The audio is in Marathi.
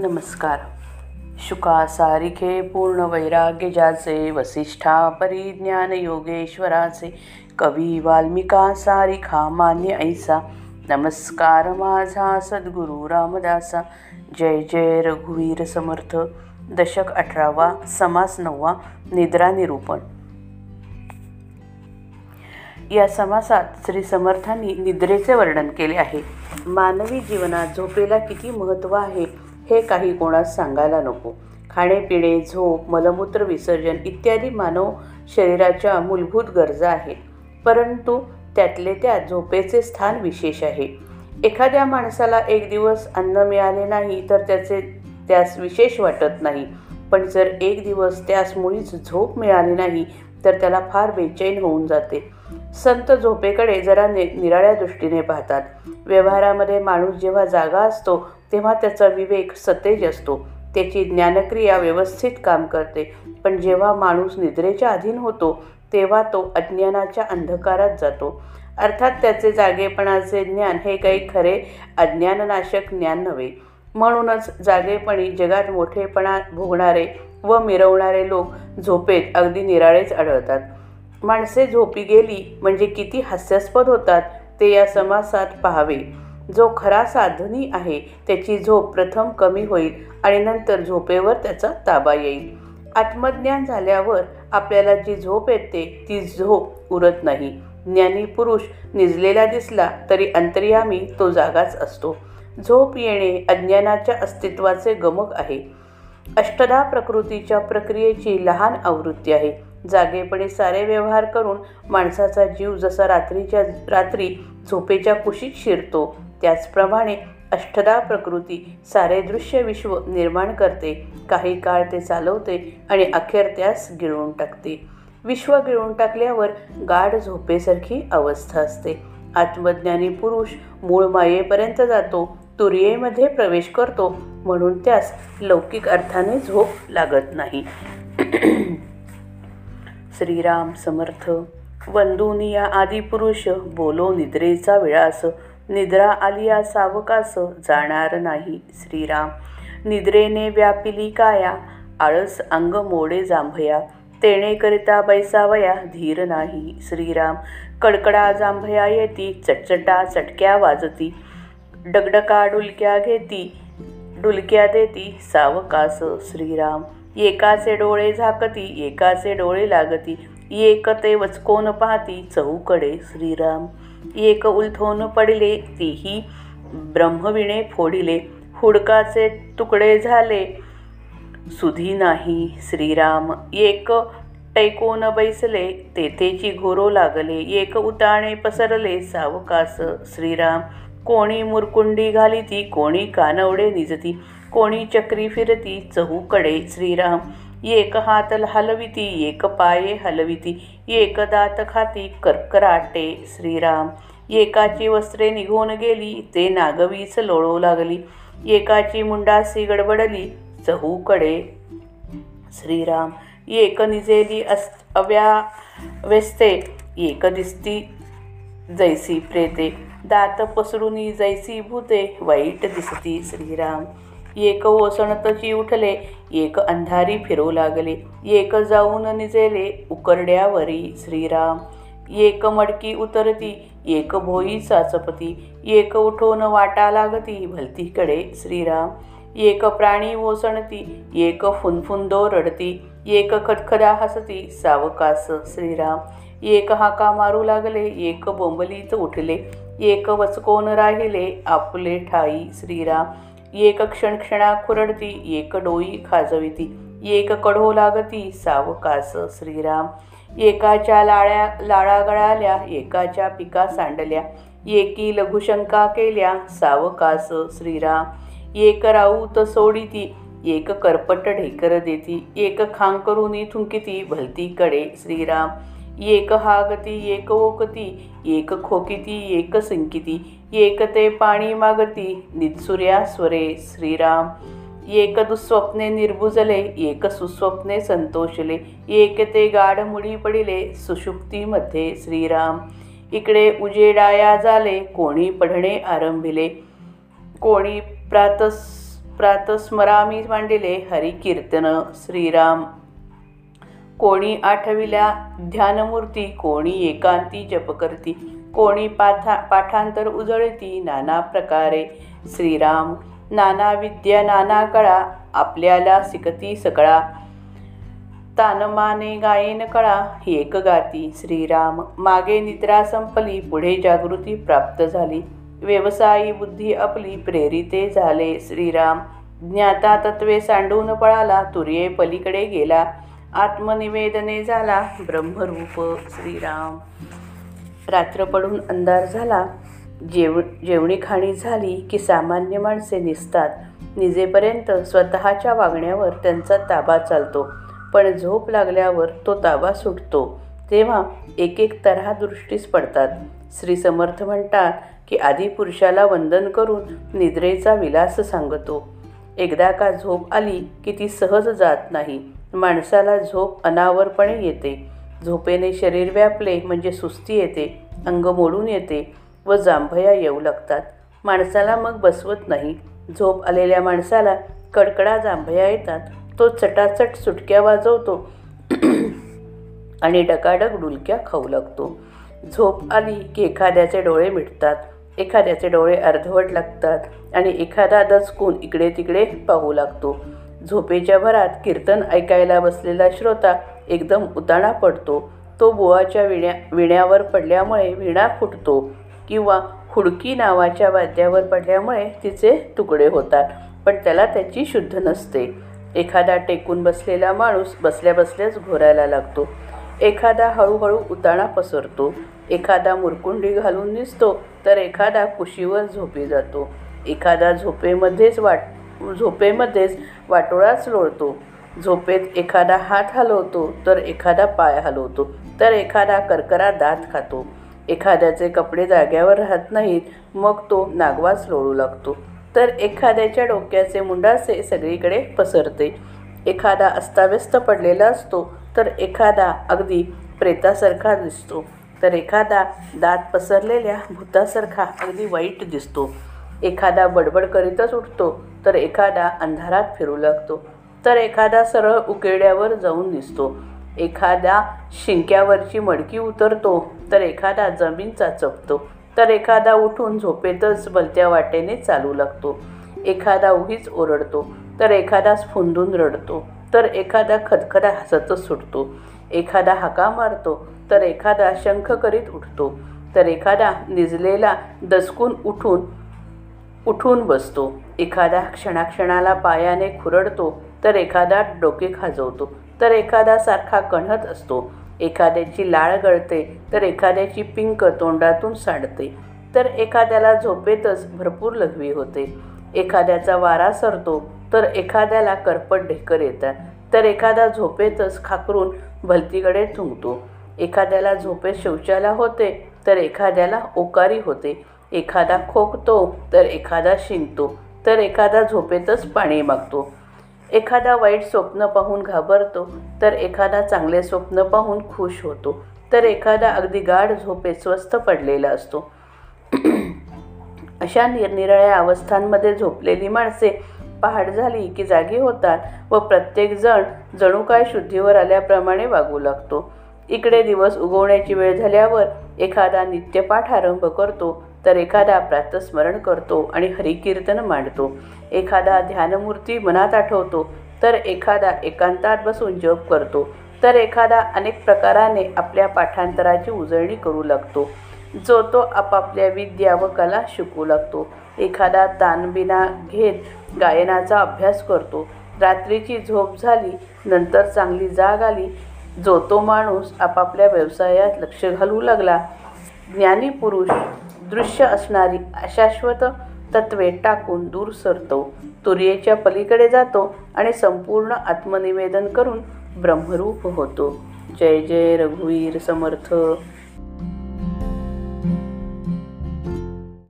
नमस्कार. शुका सारिखे पूर्ण वैराग्य ज्याचे वसिष्ठा परिज्ञान योगेश्वराचे कवी वाल्मिका सारिखा मान्य ऐसा. नमस्कार माझा सद्गुरू रामदासा. जय जय रघुवीर समर्थ. दशक अठरावा समास नववा निद्रा निरूपण. या समासात श्री समर्थांनी निद्रेचे वर्णन केले आहे. मानवी जीवनात झोपेला किती महत्त्व आहे? हे काही कोणास सांगायला नको. खाणेपिणे झोप मलमूत्र विसर्जन इत्यादी मानव शरीराच्या मूलभूत गरजा आहेत. परंतु त्यातले त्या झोपेचे स्थान विशेष आहे. एखाद्या माणसाला एक दिवस अन्न मिळाले नाही तर त्याचे त्यास विशेष वाटत नाही. पण जर एक दिवस त्यास मुळीच झोप मिळाली नाही तर त्याला फार बेचैन होऊन जाते. संत झोपेकडे जरा नि निराळ्या दृष्टीने पाहतात. व्यवहारामध्ये माणूस जेव्हा जागा असतो तेव्हा त्याचा विवेक सतेज असतो. त्याची ज्ञानक्रिया व्यवस्थित काम करते. पण जेव्हा माणूस निद्रेच्या अधीन होतो तेव्हा तो अज्ञानाच्या अंधकारात जातो. अर्थात त्याचे जागेपणाचे ज्ञान हे काही खरे अज्ञाननाशक ज्ञान नव्हे. म्हणूनच जागेपणी जगात मोठेपणा भोगणारे व मिरवणारे लोक झोपेत अगदी निराळेच आढळतात. माणसे झोपी गेली म्हणजे किती हास्यास्पद होतात ते या समासात पाहावे. जो खरा साधनी आहे त्याची झोप प्रथम कमी होईल आणि नंतर झोपेवर त्याचा ताबा येईल. आत्मज्ञान झाल्यावर आपल्याला जी झोप येते ती झोप उरत नाही. ज्ञानी पुरुष निजलेला दिसला तरी अंतर्यामी तो जागाच असतो. झोप येणे अज्ञानाच्या अस्तित्वाचे गमक आहे. अष्टदा प्रकृतीच्या प्रक्रियेची लहान आवृत्ती आहे. जागेपणे सारे व्यवहार करून माणसाचा जीव जसा रात्रीच्या रात्री झोपेच्या कुशीत शिरतो त्याचप्रमाणे अष्टदा प्रकृती सारे दृश्य विश्व निर्माण करते. काही काळ ते चालवते आणि अखेर त्यास गिळून टाकते. विश्व गिळून टाकल्यावर गाढ झोपेसारखी अवस्था असते. आत्मज्ञानी पुरुष मूळ मायेपर्यंत जातो तुरियेमध्ये प्रवेश करतो म्हणून त्यास लौकिक अर्थाने झोप लागत नाही. श्रीराम समर्थ वंदुनिया आदिपुरुष बोलो निद्रेचा विळास निद्रा आलिया सावकास जाणार नाही श्रीराम. निद्रेने व्यापिली काया आळस अंग मोडे जांभया. तेणेकरिता बैसावया धीर नाही श्रीराम. कडकडा जांभया येती चटचटा चटक्या वाजती. डगडका डुलक्या घेती डुलक्या देती सावकास श्रीराम. एकाचे डोळे झाकती एकाचे डोळे लागती. एक ते वचकोन पाहती चहूकडे श्रीराम. एक उलथोन पडले तीही ब्रह्मविणे फोडिले. हुडकाचे तुकडे झाले. सुधी नाही श्रीराम. एक टैकोन बैसले तेथेची घोरो लागले. एक उताणे पसरले सावकास श्रीराम. कोणी मुरकुंडी घालिती कोणी कानवडे निजती. कोणी चक्री फिरती चहूकडे श्रीराम. एक हात हलविती एक पाये हलविती एक दात खाती कर्कराटे श्रीराम एकाची वस्त्रे निघून गेली ते नागवीच लोळू लागली एकाची मुंडासी गडबडली चहूकडे श्रीराम एक निजेली अस अव्या व्यस्ते एक दिसती जैसी प्रेते दात पसरुनी जैसी भूते वाईट दिसती श्रीराम एक ओसणतची उठले एक अंधारी फिरू लागले एक जाऊन निजेले उकरड्यावरी श्रीराम. एक मडकी उतरती एक भोई चाचपती एक उठोन वाटा लागती भलतीकडे श्रीराम. एक प्राणी ओसणती एक फुनफुंदो रडती एक खदखदा हसती सावकास श्रीराम. एक हाका मारू लागले एक बोंबलीत उठले एक वचकोन राहिले आपले ठाई श्रीराम. एक क्षण क्षणा खुरडती एक डोई खाजविती एक कढो लागती सावकास श्रीराम. एकाच्या लाळ्या लाळा गळाल्या एकाच्या पिका सांडल्या एकी लघुशंका केल्या सावकास श्रीराम. एक राऊत सोडिती एक करपट ढेकर देती एक खांग करून थुंकिती भलतीकडे श्रीराम. एक हागती एक ओकती एक खोकिती एक सिंकिती एकते पाणी मागती नित्सुर्या स्वरे श्रीराम. एक दुःस्वप्ने निर्भुजले एक सुस्वप्ने संतोषले एक ते गाढ मुडी पडिले सुषुप्तीमध्ये श्रीराम. इकडे उजेडाया झाले कोणी पढणे आरंभिले. कोणी प्रातस प्रातस्मरामी मांडिले हरिकीर्तन श्रीराम. कोणी आठविल्या ध्यानमूर्ती कोणी एकांती जप करती कोणी पाथा पाठांतर उजळती नाना प्रकारे. श्रीराम नाना विद्या नाना कळा आपल्याला सिकती सकळा. तानमाने गायन कळा एक गाती. श्रीराम मागे निद्रा संपली पुढे जागृती प्राप्त झाली. व्यवसायी बुद्धी आपली प्रेरिते झाले. श्रीराम ज्ञाता तत्वे सांडून पळाला तुर्ये पलीकडे गेला. आत्मनिवेदने झाला ब्रह्मरूप श्रीराम. रात्र पडून अंधार झाला. जेव जेवणी खाणी झाली की सामान्य माणसे निसतात. निजेपर्यंत स्वतःच्या वागण्यावर त्यांचा ताबा चालतो. पण झोप लागल्यावर तो ताबा सुटतो. तेव्हा एक एक तऱ्हा दृष्टीस पडतात. श्री समर्थ म्हणतात की आधी पुरुषाला वंदन करून निद्रेचा विलास सांगतो. एकदा का झोप आली की ती सहज जात नाही. माणसाला झोप अनावरपणे येते. झोपेने शरीर व्यापले म्हणजे सुस्ती येते अंग मोडून येते व जांभया येऊ लागतात. माणसाला मग बसवत नाही. झोप आलेल्या माणसाला कडकडा जांभया येतात. तो चटाचट सुटक्या वाजवतो आणि डकाडक डुलक्या खाऊ लागतो. झोप आली की एखाद्याचे डोळे मिटतात. एखाद्याचे डोळे अर्धवट लागतात आणि एखादा दचकून इकडे तिकडे पाहू लागतो. झोपेच्या भरात कीर्तन ऐकायला बसलेला श्रोता एकदम उताणा पडतो. तो बुवाच्या विण्या विण्यावर पडल्यामुळे विणा फुटतो किंवा हुडकी नावाच्या वाद्यावर पडल्यामुळे तिचे तुकडे होतात पण त्याला त्याची शुद्ध नसते. एखादा टेकून बसलेला माणूस बसल्या बसल्याच घोरायला लागतो. एखादा हळूहळू उताणा पसरतो. एखादा मुरकुंडी घालून दिसतो तर एखादा कुशीवर झोपी जातो. एखादा झोपेमध्येच वाट झोपेमध्येच वाटोळाच लोळतो. झोपेत एखादा हात हलवतो तर एखादा पाय हलवतो तर एखादा करकरा दात खातो. एखाद्याचे कपडे जाग्यावर राहत नाहीत मग तो नागवाच लोळू लागतो. तर एखाद्याच्या डोक्याचे मुंडासे सगळीकडे पसरते. एखादा अस्ताव्यस्त पडलेला असतो तर एखादा अगदी प्रेतासारखा दिसतो. तर एखादा दात पसरलेल्या भूतासारखा अगदी वाईट दिसतो. एखादा बडबड करीतच उठतो तर एखादा अंधारात फिरू लागतो. तर एखादा सरळ उकेड्यावर जाऊन दिसतो. एखादा शिंक्यावरची मडकी उतरतो. तर एखादा जमीन चाचपतो तर एखादा उठून झोपेतच भलत्या वाटेने चालू लागतो. एखादा उगीच ओरडतो. तर एखादा स्फुंदून रडतो. तर एखादा खदखदा हसतच सुटतो. एखादा हाका मारतो. तर एखादा शंख करीत उठतो. तर एखादा निजलेला दसकून उठून उठून बसतो. एखादा क्षणाक्षणाला पायाने खुरडतो तर एखादा डोके खाजवतो तर एखादा सारखा कणत असतो. एखाद्याची लाळ गळते तर एखाद्याची पिंक तोंडातून सांडते तर एखाद्याला झोपेतच भरपूर लघवी होते. एखाद्याचा वारा सरतो तर एखाद्याला करपट ढेकर येतात तर एखादा झोपेतच खाकरून भलतीकडे थुंकतो. एखाद्याला झोपेत शौचाला होते तर एखाद्याला ओकारी होते एखादा खोकतो तर एखादा शिंकतो तर एखादा झोपेतच पाणी मागतो. एखादा वाईट स्वप्न पाहून घाबरतो तर एखादा चांगले स्वप्न पाहून खुश होतो तर एखादा अगदी गाढ झोपेत स्वस्थ पडलेला असतो. अशा निरनिराळ्या अवस्थांमध्ये झोपलेली माणसे पहाट झाली की जागी होतात व प्रत्येकजण जणू काय शुद्धीवर आल्याप्रमाणे वागू लागतो. इकडे दिवस उगवण्याची वेळ झाल्यावर एखादा नित्यपाठ आरंभ करतो तर एखादा प्रातस्मरण करतो आणि हरिकीर्तन मांडतो. एखादा ध्यानमूर्ती मनात आठवतो तर एखादा एकांतात बसून जप करतो तर एखादा अनेक प्रकाराने आपल्या पाठांतराची उजळणी करू लागतो. जो तो आपापल्या विद्या व कला शिकू लागतो. एखादा तानबिना घेत गायनाचा अभ्यास करतो. रात्रीची झोप झाली नंतर चांगली जाग आली जो तो माणूस आपापल्या व्यवसायात लक्ष घालू लागला. ज्ञानी पुरुष दृश्य असणारी अशाश्वत तत्वे टाकून दूर सरतो तुर्येच्या पलीकडे जातो आणि संपूर्ण आत्मनिवेदन करून ब्रह्मरूप होतो. जय जय रघुवीर समर्थ.